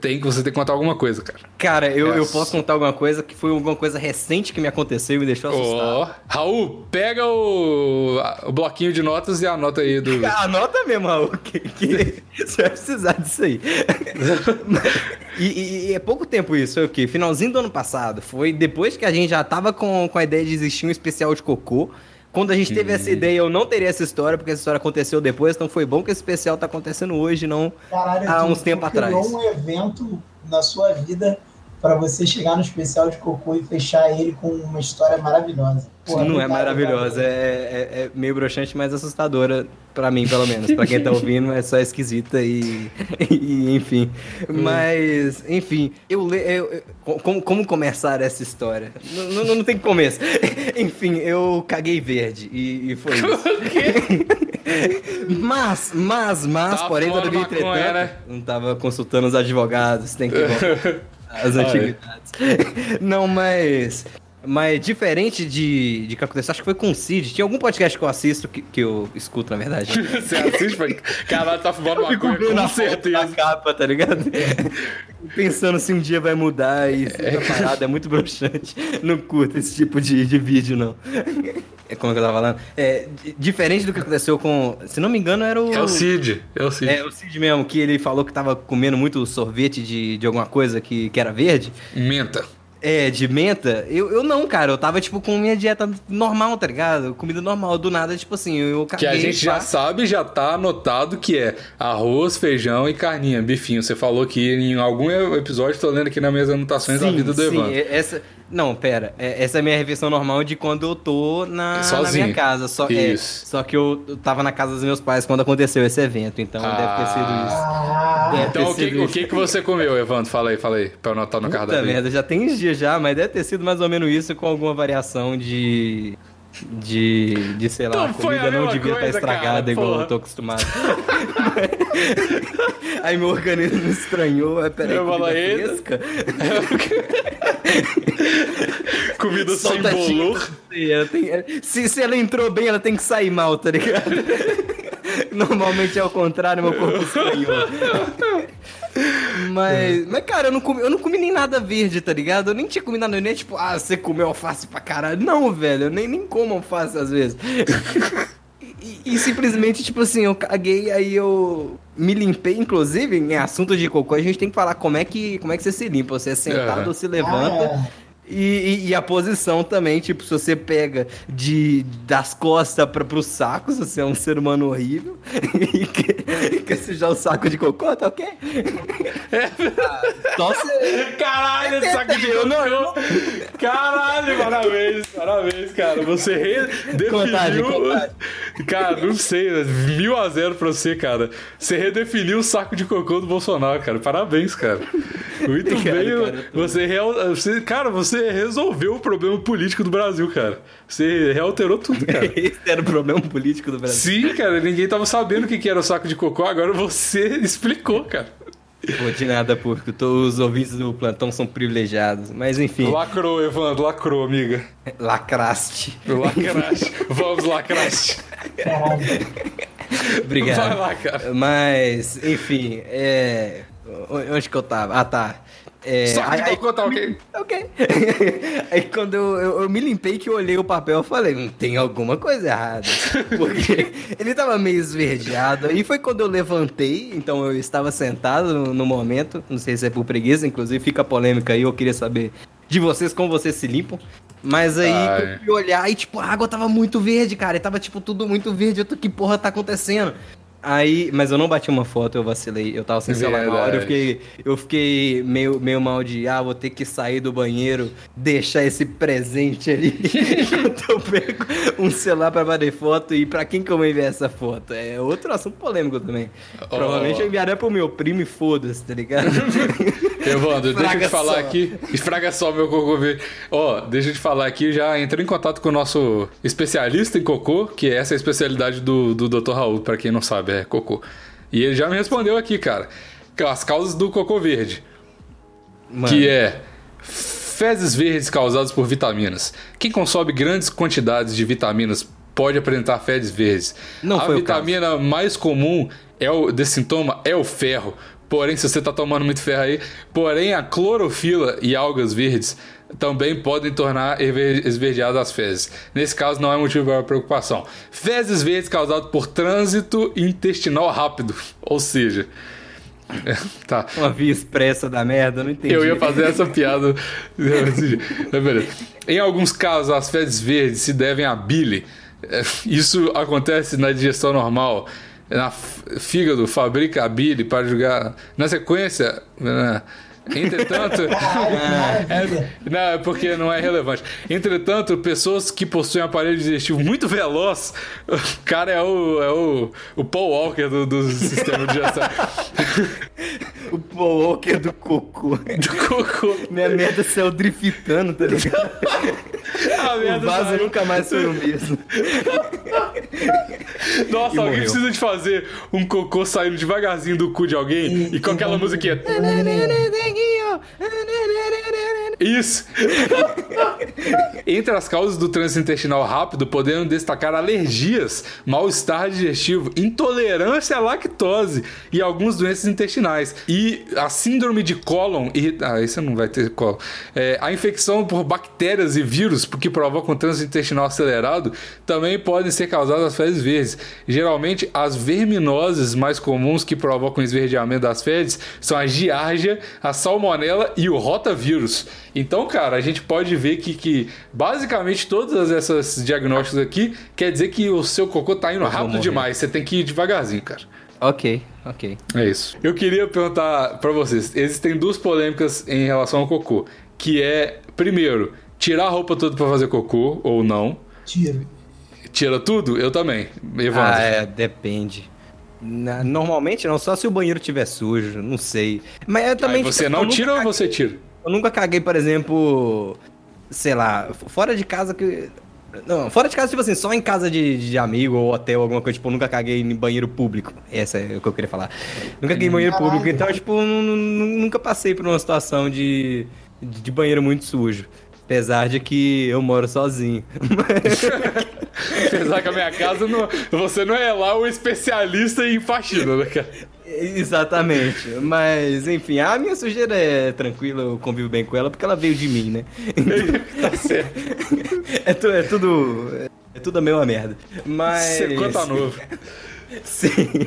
Tem que você tem que contar alguma coisa, cara. Cara, eu, eu posso contar alguma coisa que foi alguma coisa recente que me aconteceu e me deixou assustado. Ó, Raul, pega o, o bloquinho de notas e anota aí do. <laughs> Anota mesmo, Raul, que, que <laughs> você vai precisar disso aí. e, e- e é pouco tempo isso, foi o quê? Finalzinho do ano passado. Foi depois que a gente já tava com, com a ideia de existir um especial de cocô. Quando a gente teve essa ideia, eu não teria essa história, porque essa história aconteceu depois, então foi bom que esse especial tá acontecendo hoje, não. Caralho, Há uns tempos atrás. um evento na sua vida pra você chegar no especial de cocô e fechar ele com uma história maravilhosa. Porra, não é maravilhosa, é, é- é meio broxante, mas assustadora pra mim, pelo menos. Pra quem tá ouvindo, é só esquisita e, <laughs> e, enfim. Mas, enfim, eu, le- eu- eu- como, como começar essa história? Não, não, não tem começo. <laughs> enfim, eu caguei verde e, e foi isso. <laughs> mas, mas, mas, Tá porém, todavia, entretanto, né? não tava consultando os advogados, tem que voltar às Ah, é. antiguidades. Não, mas. Mas diferente de, de que aconteceu, acho que foi com o Cid. Tinha algum podcast que eu assisto, que, que eu escuto, na verdade. <laughs> Você assiste. Caralho, tá fumando maconha, vendo com certeza. da capa, tá ligado? <laughs> Pensando se um dia vai mudar e fica parado, é muito broxante. Não curto esse tipo de, de vídeo, não. É como que eu tava falando? É, di- diferente do que aconteceu com. Se não me engano, era o. É o Cid, é o Cid. É, o Cid mesmo, que ele falou que tava comendo muito sorvete de, de alguma coisa que, que era verde. Menta. É, de menta? Eu, eu não, cara. Eu tava, tipo, com minha dieta normal, tá ligado? Comida normal. Do nada, tipo assim, eu Que caguei. a gente já pá. sabe, já tá anotado que é arroz, feijão e carninha, bifinho. Você falou que em algum episódio, tô lendo aqui nas minhas anotações da Sim, vida do sim, Evandro. é- essa... Não, pera. É- Essa é a minha refeição normal de quando eu tô na, na minha casa. Só, é, Isso. só que eu, eu tava na casa dos meus pais quando aconteceu esse evento, então deve ter sido isso. Ah, Deve Então, o que, o isso. que, que você comeu, Evandro? Fala aí, fala aí, pra eu anotar no Puta cardápio. merda, já tem uns dias já, mas deve ter sido mais ou menos isso com alguma variação de. De, de sei lá, Então a comida não devia estar coisa, estragada cara, igual porra. eu tô acostumado. <laughs> Aí meu organismo estranhou, aí peraí, Eu comida fresca? <laughs> Comida sem bolor. Se, se ela entrou bem, ela tem que sair mal, tá ligado? <laughs> Normalmente é o contrário, meu corpo estranhou. Mas, mas, cara, eu não, comi, eu não comi nem nada verde, tá ligado? Eu nem tinha comido nada, eu nem tipo, ah, você comeu alface pra caralho. Não, velho, eu nem, nem como alface às vezes. <laughs> E, e simplesmente, tipo assim, eu caguei, aí eu me limpei, inclusive, em assunto de cocô, a gente tem que falar como é que, como é que você se limpa. Você é sentado Aham. ou se levanta. Ah, E, e- e a posição também, tipo, se você pega de, das costas pra, pro saco, se você é um ser humano horrível, <laughs> e quer, quer sujar o saco de cocô, tá ok? Ah, Só você... Caralho, esse saco de Eu não- cocô. Caralho, parabéns, parabéns, cara. Você redefiniu. Contagem, contagem. Cara, não sei, né? mil a zero pra você, cara. Você redefiniu o saco de cocô do Bolsonaro, cara. Parabéns, cara. Muito Obrigado, bem. cara, tô- Você, real, você, cara, você resolveu o problema político do Brasil, cara. Você realterou tudo, cara. <laughs> Esse era o problema político do Brasil. Sim, cara, ninguém tava sabendo o que que era o saco de cocô, agora você <laughs> explicou, cara. Pô, de nada, porque os ouvintes do plantão são privilegiados. Mas enfim, Lacrou, Evandro, lacrou, amiga. lacraste. Lacraste. <laughs> Vamos, lacraste. Obrigado. Vai lá, cara. Mas, enfim, é. Onde que eu tava? Ah, tá. É, Saco de aí- cocô tá ok? Ok. <laughs> Aí quando eu, eu, eu me limpei que eu olhei o papel, eu falei, "Hum, tem alguma coisa errada. <laughs> Porque ele tava meio esverdeado. E foi quando eu levantei, então eu estava sentado no, no momento, não sei se é por preguiça, inclusive fica polêmica aí, eu queria saber de vocês como vocês se limpam. Mas aí Ai. eu fui olhar e, tipo, a água tava muito verde, cara. E tava, tipo, tudo muito verde. Eu tô, que porra tá acontecendo? Aí, mas eu não bati uma foto, eu vacilei. Eu tava sem celular na hora. Eu fiquei, eu fiquei meio, meio mal de, ah, vou ter que sair do banheiro, deixar esse presente ali. Enquanto <laughs> eu pego um celular pra bater foto. E pra quem que eu vou enviar essa foto? É outro assunto polêmico também. Provavelmente eu enviaria pro meu primo e foda-se, tá ligado? <laughs> Evandro, deixa eu te falar só. aqui. Esfraga só meu cocô verde. Ó, deixa eu te falar aqui, já entrei em contato com o nosso especialista em cocô, que essa é a especialidade do, do Dr. Raul, pra quem não sabe, é cocô. E ele já me respondeu aqui, cara. As causas do cocô verde. Mano, que é fezes verdes causadas por vitaminas. Quem consome grandes quantidades de vitaminas pode apresentar fezes verdes. Não a foi o vitamina mais comum é o, desse sintoma é o ferro. Porém, se você está tomando muito ferro aí, porém a clorofila e algas verdes também podem tornar esver- esverdeadas as fezes. Nesse caso, não é motivo para preocupação. Fezes verdes causadas por trânsito intestinal rápido, <laughs> ou seja, tá. uma via expressa da merda, eu não entendi. Eu ia fazer essa piada. <laughs> Em alguns casos, as fezes verdes se devem à bile. É, Isso acontece na digestão normal. Na fígado fabrica a bile para jogar. Na sequência. né? Entretanto. <laughs> É, não, é porque não é relevante. Entretanto, pessoas que possuem aparelho digestivo muito veloz, o cara é o, é o, o Paul Walker do, do sistema de digestão. <laughs> O Paul Walker do cocô. Do cocô. Minha merda saiu driftando, tá ligado? <laughs> A O merda vaso saiu. nunca mais foi o mesmo. Nossa, E alguém morreu. precisa de fazer um cocô saindo devagarzinho do cu de alguém e, com aquela musiquinha. here. Isso! <laughs> Entre as causas do trânsito intestinal rápido, podemos destacar alergias, mal-estar digestivo, intolerância à lactose e algumas doenças intestinais. E a síndrome de cólon. irri- Ah, isso não vai ter cólon. É, a infecção por bactérias e vírus que provocam trânsito intestinal acelerado também podem ser causadas as fezes verdes. Geralmente, as verminoses mais comuns que provocam esverdeamento das fezes são a giardia, a salmonela e o rotavírus. Então, cara, a gente pode ver que, que basicamente todas essas diagnósticos aqui quer dizer que o seu cocô tá indo rápido morrer. demais. Você tem que ir devagarzinho, cara. Ok, ok. É isso. Eu queria perguntar pra vocês: existem duas polêmicas em relação ao cocô. Que é, primeiro, tirar a roupa toda pra fazer cocô ou não. Tiro. Tira tudo? Eu também. Evandro. Ah, é, depende. Na- normalmente não, só se o banheiro tiver sujo, não sei. Mas eu também. Aí você não tira ou você tira? Eu nunca caguei, por exemplo, sei lá, fora de casa que. Não, fora de casa, tipo assim, só em casa de, de amigo ou hotel, alguma coisa, tipo, eu nunca caguei em banheiro público. Essa é o que eu queria falar. Nunca caguei em banheiro Caralho. público, então, tipo, nu- nu- nunca passei por uma situação de, de, de banheiro muito sujo. Apesar de que eu moro sozinho. <laughs> Apesar que a minha casa, não, você não é lá o especialista em faxina, né, cara? Exatamente. Mas, enfim, a minha sujeira é tranquila, eu convivo bem com ela porque ela veio de mim, né? <laughs> tá certo. É, tu- é tudo. É tudo a mesma merda. Mas. Secou tá novo. Sim.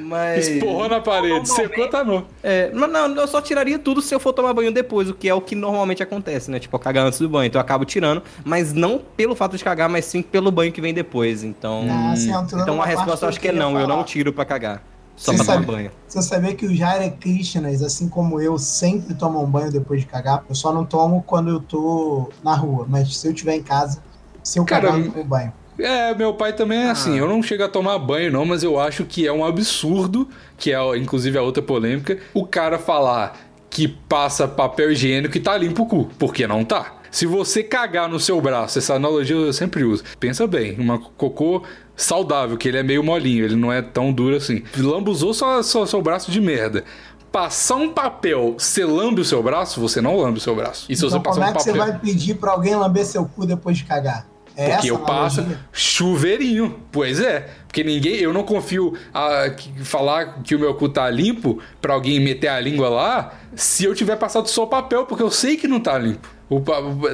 Mas. Esporrou na parede, secou tá novo. É, mas não, eu só tiraria tudo se eu for tomar banho depois, o que é o que normalmente acontece, né? Tipo, eu cagar antes do banho. Então eu acabo tirando, mas não pelo fato de cagar, mas sim pelo banho que vem depois. Então. Ah, entrou então a resposta eu acho que é não, eu não falar. tiro pra cagar. Só Você pra tomar sabe- banho. Você sabia que os Hare Krishnas, assim como eu, sempre tomam banho depois de cagar? Eu só não tomo quando eu tô na rua, mas se eu estiver em casa, se eu Cara, cagar, eu tomo banho. É, meu pai também é assim. Eu não chego a tomar banho, não, mas eu acho que é um absurdo, que é inclusive a outra polêmica, o cara falar que passa papel higiênico e tá limpo o cu, porque não tá. Se você cagar no seu braço, essa analogia eu sempre uso. Pensa bem, uma cocô saudável, que ele é meio molinho, ele não é tão duro assim. Lambuzou só, só seu braço de merda. Passar um papel, você lambe o seu braço, você não lambe o seu braço. E se você Então passar como é um que papel. você vai pedir pra alguém lamber seu cu depois de cagar? É Porque essa eu passo analogia? chuveirinho. Pois é. Porque ninguém. Eu não confio a que- falar que o meu cu tá limpo pra alguém meter a língua lá se eu tiver passado só papel, porque eu sei que não tá limpo. O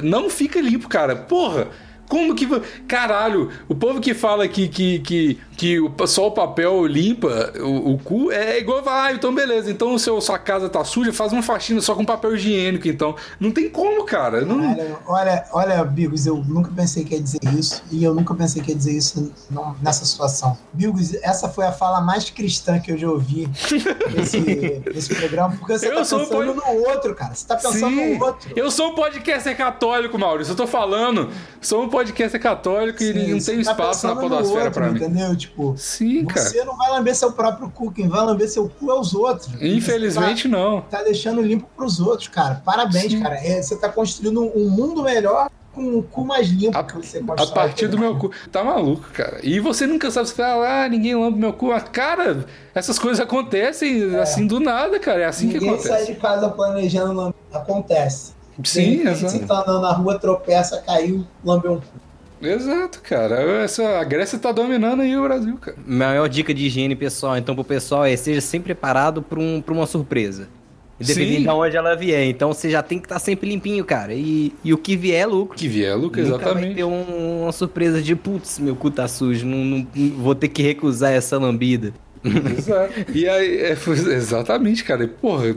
não fica limpo, cara. Porra! Como que. Caralho, o povo que fala que, que, que, que o- só o papel limpa o, o cu é igual. Ah, então beleza. Então se sua casa tá suja, faz uma faxina só com papel higiênico. Então. Não tem como, cara. Não, Olha, olha, olha, Bigos, eu nunca pensei que ia dizer isso e eu nunca pensei que ia dizer isso nessa situação. Bigos, essa foi a fala mais cristã que eu já ouvi <laughs> nesse, nesse programa, porque você Eu tá pensando pode- no outro, cara. Você tá pensando Sim. no outro. Eu sou um podcaster católico, Maurício. Eu tô falando. Sou um podcaster católico e Sim, não você tem tá espaço na podosfera outro, pra mim. Entendeu? Tipo, Sim, cara. você não vai lamber seu próprio cu, quem vai lamber seu cu é os outros. Infelizmente não. Você tá, tá deixando limpo pros outros, cara. Parabéns, Sim. cara. É, você tá construindo um mundo melhor com um cu mais limpo A, que você a constrói. partir do meu cu. Tá maluco, cara. E você nunca sabe, você fala, ah, ninguém lambe meu cu. Cara, essas coisas acontecem assim do nada, cara. É assim que Ninguém sai acontece. de casa planejando. Acontece. Sim, exato. Você tá andando na rua, tropeça, caiu, lambeu um cu. Exato, cara. Essa, a Grécia tá dominando aí o Brasil, cara. Maior dica de higiene, pessoal, então pro pessoal é seja sempre preparado pra, um, pra uma surpresa. Independente Sim. de onde ela vier. Então você já tem que estar sempre limpinho, cara. E, e o que vier é lucro. Que vier, Lucas, Nunca vai exatamente. ter um- uma surpresa de putz, meu cu tá sujo, não, não- vou ter que recusar essa lambida. Exato. E aí, é, exatamente, cara. E, Porra,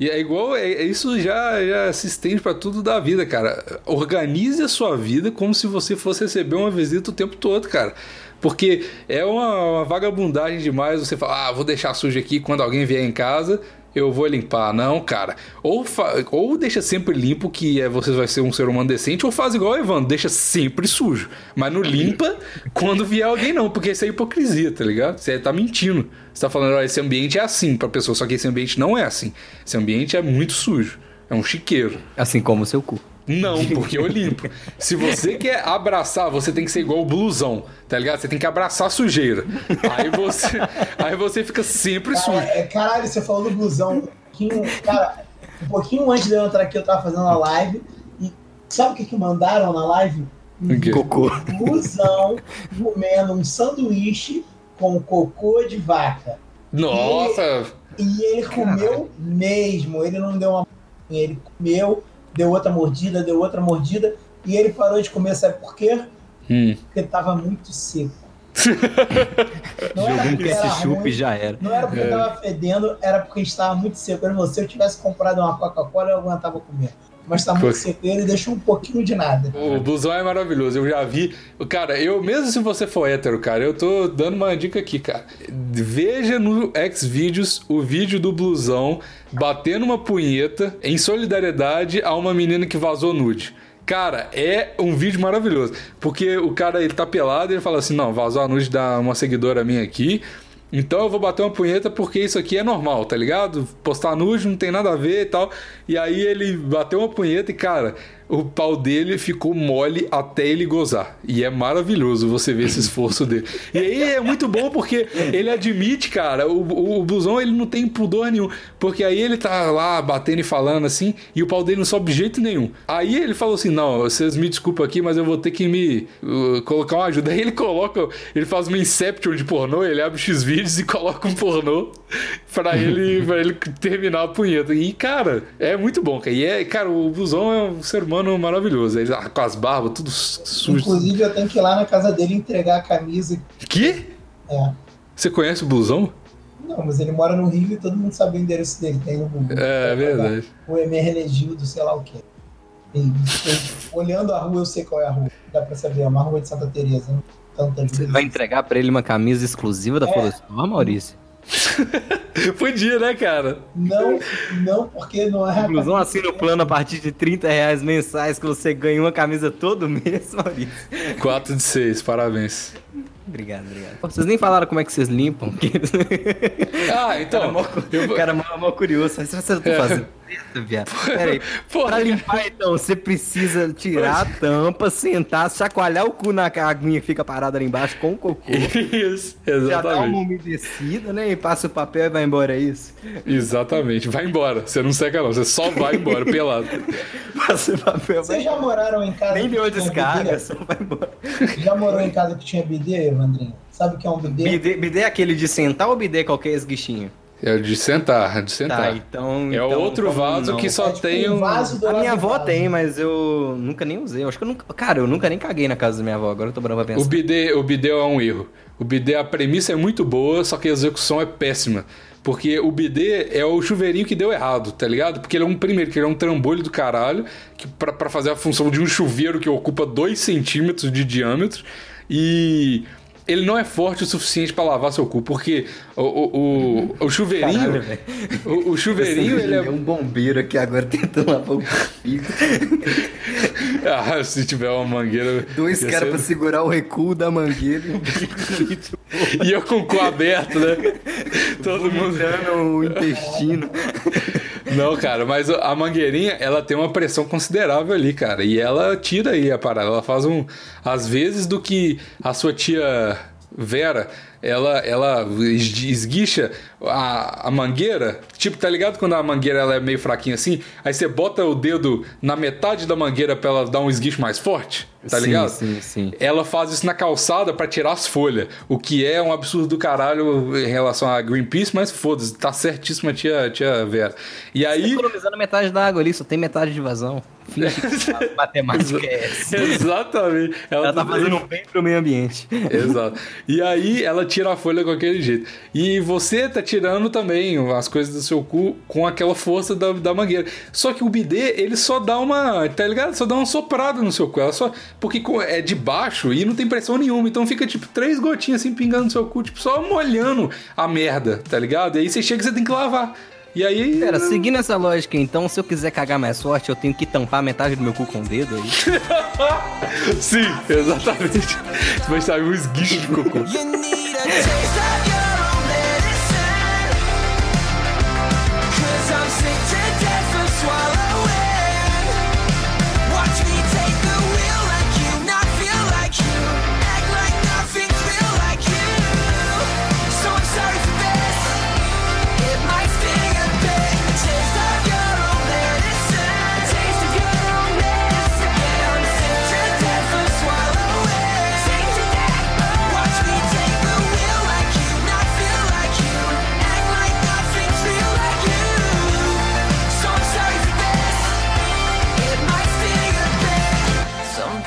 e é igual, é, é isso já, já se estende pra tudo da vida, cara. Organize a sua vida como se você fosse receber uma visita o tempo todo, cara. Porque é uma, uma vagabundagem demais você falar, ah, vou deixar sujo aqui quando alguém vier em casa. Eu vou limpar, não, cara. Ou, ou deixa sempre limpo, que é, você vai ser um ser humano decente, ou faz igual o Evandro, deixa sempre sujo. Mas não limpa <laughs> quando vier alguém, não, porque isso é hipocrisia, tá ligado? Você tá mentindo. Você tá falando, ó, esse ambiente é assim pra pessoa, só que esse ambiente não é assim. Esse ambiente é muito sujo. É um chiqueiro. Assim como o seu cu. Não, <laughs> porque eu limpo. Se você quer abraçar, você tem que ser igual o blusão, tá ligado? Você tem que abraçar a sujeira. Aí você, <laughs> aí você fica sempre sujo. Cara, é, caralho, você falou do blusão. Um pouquinho, cara, um pouquinho antes de eu entrar aqui, eu tava fazendo a live. E sabe o que, que mandaram na live? Um? Cocô. blusão comendo um sanduíche com cocô de vaca. Nossa! E ele comeu mesmo. Ele não deu uma. Ele comeu, deu outra mordida, deu outra mordida. E ele parou de comer, sabe por quê? Hum. Porque tava muito seco. <laughs> Não era porque era ruim, já era. não era porque É. tava fedendo, era porque estava muito seco. Se eu tivesse comprado uma Coca-Cola, eu aguentava comer. Mas tá muito sequeiro e deixa um pouquinho de nada. O blusão é maravilhoso, eu já vi. Cara, eu, mesmo se você for hétero, cara, eu tô dando uma dica aqui, cara. Veja no Xvideos o vídeo do blusão batendo uma punheta em solidariedade a uma menina que vazou nude. Cara, é um vídeo maravilhoso. Porque o cara ele tá pelado e ele fala assim: não, vazou a nude da uma seguidora minha aqui. Então eu vou bater uma punheta porque isso aqui é normal, tá ligado? Postar nude não tem nada a ver e tal. E aí ele bateu uma punheta e, cara, o pau dele ficou mole até ele gozar. E é maravilhoso você ver esse esforço dele. E aí é muito bom porque ele admite, cara, o, o, o ele não tem pudor nenhum. Porque aí ele tá lá batendo e falando assim, e o pau dele não sobe de jeito nenhum. Aí ele falou assim: não, vocês me desculpem aqui, mas eu vou ter que me uh, colocar uma ajuda. Aí ele coloca, ele faz uma Inception de pornô, ele abre X vídeos e coloca um pornô pra ele, pra ele terminar a punheta. E, cara, é muito bom, cara. E é, cara, o blusão é um ser humano maravilhoso. Ele ah, com as barbas, tudo sujo. Inclusive, eu tenho que ir lá na casa dele entregar a camisa. Que? É. Você conhece o blusão? Não, mas ele mora no Rio e todo mundo sabe o endereço dele. Tem no Google. É, verdade. O MR Legildo, sei lá o quê. E, olhando a rua, eu sei qual é a rua. Dá pra saber, é uma rua de Santa Teresa. Né? Você vai entregar pra ele uma camisa exclusiva da É. Florestore, Maurício? <laughs> Podia, né, cara? Não, não, porque não é. camisa assina o plano a partir de 30 reais mensais que você ganha uma camisa todo mês, <laughs> Maurício. 4 de 6, parabéns. Obrigado, obrigado. Vocês nem falaram como é que vocês limpam. que- Ah, então. <laughs> Cara, mó, eu cara, mó, mó curioso. Mas você tá fazendo isso, viado? Peraí. Porra, Pra limpar, então, você precisa tirar a tampa, sentar, chacoalhar o cu na aguinha que fica parada ali embaixo com o cocô. <laughs> Isso, Já dá uma exatamente. umedecida, né? E passa o papel e vai embora, é isso? Exatamente. Vai embora. Você não seca, não. Você só vai embora, pelado. <laughs> Passa o papel, Vocês já moraram em casa Nem que deu descarga, só vai embora. Já morou em casa que tinha bidê, Evandrinho? Sabe o que é um bidê? Bidê, bidê é aquele de sentar ou bidê é qualquer esguichinho? É de sentar, de sentar. Tá, então. É então, outro então vaso não. que só É tipo tem um vaso do A minha avó vaso. tem, mas eu nunca nem usei. Eu acho que eu nunca. Cara, eu nunca nem caguei na casa da minha avó. Agora eu tô bravo pra O pensar. bidê, o bidê é um erro. O bidê, a premissa é muito boa, só que a execução é péssima. Porque o bidê é o chuveirinho que deu errado, tá ligado? Porque ele é um, primeiro, que ele é um trambolho do caralho, que pra, pra fazer a função de um chuveiro que ocupa 2 centímetros de diâmetro. E ele não é forte o suficiente pra lavar seu cu, porque o, o, o, o chuveirinho. Caralho, o, o chuveirinho, ele é. um bombeiro aqui agora tentando lavar o pico. <laughs> Ah, se tiver uma mangueira. Dois caras ser- pra segurar o recuo da mangueira e um bico E eu com o cu aberto, né? <laughs> Todo mundo. o intestino. <laughs> Não, cara, mas a mangueirinha, ela tem uma pressão considerável ali, cara. E ela tira aí a parada. Ela faz um. Às vezes do que a sua tia Vera, ela, ela esgui- esguicha a, a mangueira. Tipo, tá ligado quando a mangueira ela é meio fraquinha assim? Aí você bota o dedo na metade da mangueira pra ela dar um esguicho mais forte. Tá Sim, ligado? sim, sim. Ela faz isso na calçada pra tirar as folhas, o que é um absurdo do caralho em relação a Greenpeace, mas foda-se, tá certíssima a tia, tia Vera. E aí. Economizando metade da água ali, só tem metade de vazão. Finge que <laughs> matemática é essa. Exatamente. Ela tá fazendo um bem pro meio ambiente. Exato. E aí ela tira a folha com aquele jeito. E você tá tirando também as coisas do seu cu com aquela força da, da mangueira. Só que o bidê, ele só dá uma. Tá ligado? Só dá uma soprada no seu cu. Ela só. Porque é de baixo e não tem pressão nenhuma. Então fica tipo três gotinhas assim pingando no seu cu, tipo, só molhando a merda, tá ligado? E aí você chega e você tem que lavar. E aí. Pera, seguindo essa lógica, então, se eu quiser cagar mais forte, eu tenho que tampar metade do meu cu com o dedo aí? <laughs> Sim, exatamente. Você vai sair um esguicho de cocô.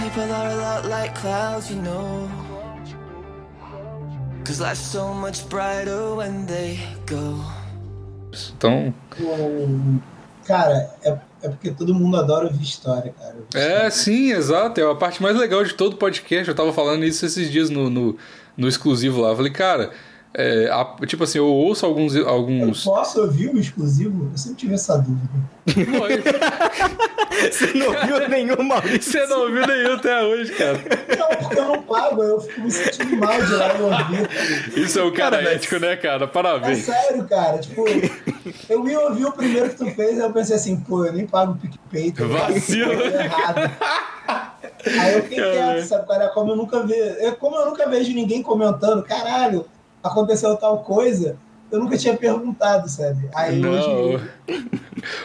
People are a lot like clouds, you know. Cause life's so much brighter when they go. Então. O- Cara, é, é porque todo mundo adora ouvir história, cara. É, sim, exato. É a parte mais legal de todo podcast. Eu tava falando isso esses dias no, no, no exclusivo lá. Eu falei, cara, é, a- tipo assim, eu ouço alguns. Eu alguns... posso ouvir o exclusivo? Eu sempre tive essa dúvida. <laughs> Você não viu nenhum Maurício. Você não ouviu nenhum até hoje, cara. Não, porque eu não pago, eu fico me sentindo mal de lá e ouvir. Isso é o cara, Cara, mas- ético, né, cara? É Parabéns. sério, cara. Tipo, eu ia ouvir o primeiro que tu fez, aí eu pensei assim, pô, eu nem pago o PicPay. tô Vacilo. errado. Aí eu fiquei quieto, sabe? Cara, como eu nunca vejo. Eu, como eu nunca vejo ninguém comentando, caralho, aconteceu tal coisa, eu nunca tinha perguntado, sabe? Aí Não. hoje. <laughs>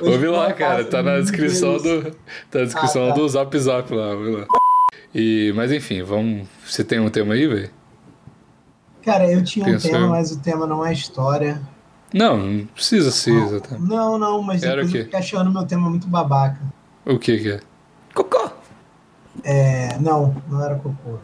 hoje Ouve por lá, cara. Tá na descrição do. Tá na descrição Ah, tá. do Zap Zap lá, lá. E, mas enfim, vamos. Você tem um tema aí, velho? Cara, eu tinha um Pensou. tema, mas o tema não é história. Não, não precisa ser, exatamente. Não, não, mas Era eu fiquei achando meu tema muito babaca. O que que é? Cocô. É, não, não era cocô.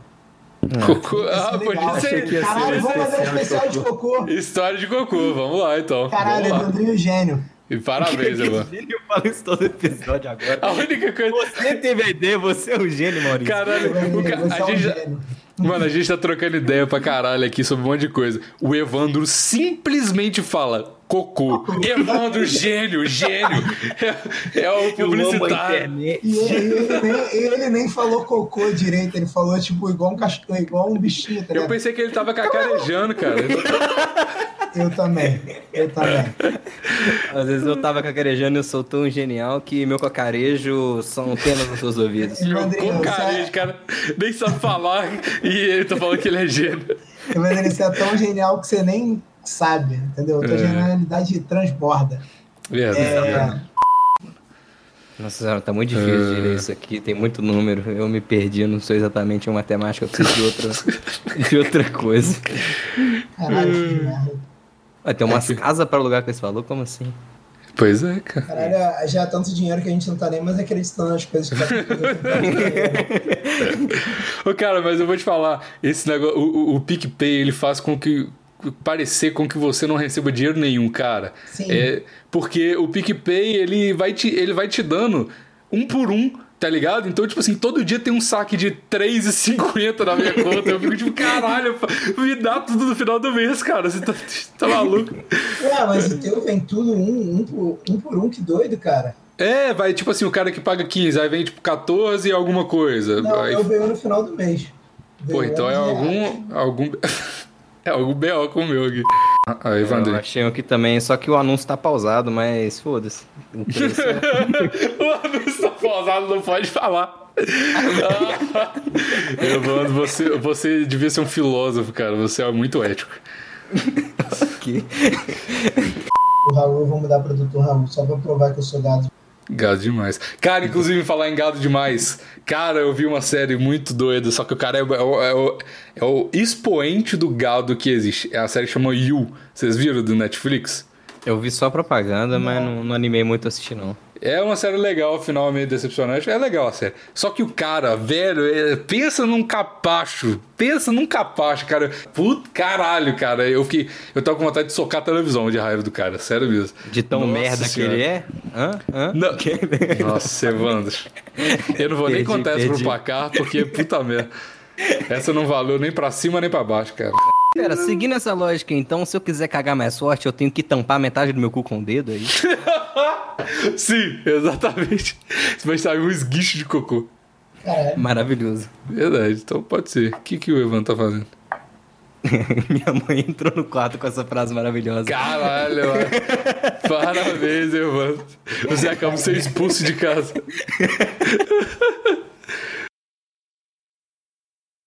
Cocô. Ia ser Ah, que ser. Caralho, vamos fazer um especial de cocô. História de cocô, vamos lá então. Caralho. Evandrinho Gênio. E parabéns, <laughs> Evandro. Eu falo isso todo episódio agora. A única coisa. Você teve a ideia, você é um gênio, Maurício. Caralho, o Evandrinho, ca- é a gente já. Mano, a gente tá trocando ideia pra caralho aqui sobre um monte de coisa. O Evandro simplesmente fala cocô. Evandro, gênio, gênio. É, é o publicitário. E ele, ele nem, ele nem falou cocô direito, ele falou tipo igual um cachorro, igual um bichinho, tá Eu ligado? pensei que ele tava cacarejando, cara. Eu também, eu também. Às vezes eu tava cacarejando e eu sou tão genial que meu cacarejo são apenas nos seus ouvidos. Meu cocarejo, você- cara, nem sabe falar e ele tá falando que ele é gênio. Evandrinho, você é tão genial que você nem sabe, entendeu? Tua É. genialidade transborda. Verdade. É, Nossa senhora, tá muito difícil de ler isso aqui, tem muito número. Eu me perdi, não sou exatamente uma matemática, eu preciso de outra, de outra coisa. caralho, que merda. Vai ter umas casas para alugar com esse valor? Como assim? Pois é, cara. Caralho, já é tanto dinheiro que a gente não tá nem mais acreditando nas coisas que tá <laughs> Ô, cara, mas eu vou te falar, esse negócio, o, o, o PicPay, ele faz com que parecer com que você não receba dinheiro nenhum, cara. Sim. É, porque o PicPay, ele vai te, ele vai te dando um por um, tá ligado? Então, tipo assim, todo dia tem um saque de 3,50 na minha conta. Eu fico tipo, caralho, me dá tudo no final do mês, cara. Você tá, <laughs> tá maluco? Ué, mas o teu vem tudo um, um, por, um por um, que doido, cara. É, vai tipo assim, o cara que paga 15, aí vem tipo 14 e alguma coisa. Não, aí, eu venho no final do mês. pô, então é 11 reais. algum. algum é algum BO com o meu aqui. Ah, Aí, Eu Vandré. achei um aqui também, só que o anúncio tá pausado, mas foda-se. O é- <laughs> o anúncio tá pausado, não pode falar. Ah, <laughs> Evandro, você, você devia ser um filósofo, cara. Você é muito ético. <laughs> O Raul, eu vou mudar pro Dr. Raul, só pra provar que eu sou gado. Gado demais. Cara, inclusive, falar em gado demais. Cara, eu vi uma série muito doida, só que o cara é, é o- é o, é o expoente do gado que existe. É a série que chama You. Vocês viram do Netflix? Eu vi só propaganda, mas não, não animei muito a assistir, não. É uma série legal, o final é meio decepcionante. É legal a série. Só que o cara, velho, é- pensa num capacho. Pensa num capacho, cara. Puta caralho, cara. Eu fiquei. Eu tava com vontade de socar a televisão de raiva do cara, sério mesmo. De tão Nossa merda Senhora. que ele é? Hã? Hã? Não. Nossa, Evandro. Eu não vou nem Perdi, contar essa pro perdi. placar, porque puta merda. Essa não valeu nem pra cima nem pra baixo, cara. Pera, seguindo essa lógica, então, se eu quiser cagar mais forte, eu tenho que tampar metade do meu cu com o dedo aí? <laughs> Sim, exatamente. Você vai sair um esguicho de cocô. Caralho. Maravilhoso. Verdade, então pode ser. O que, que o Evandro tá fazendo? <laughs> Minha mãe entrou no quarto com essa frase maravilhosa. Caralho, mano. <laughs> Parabéns, Evandro. Você acaba de ser expulso de casa.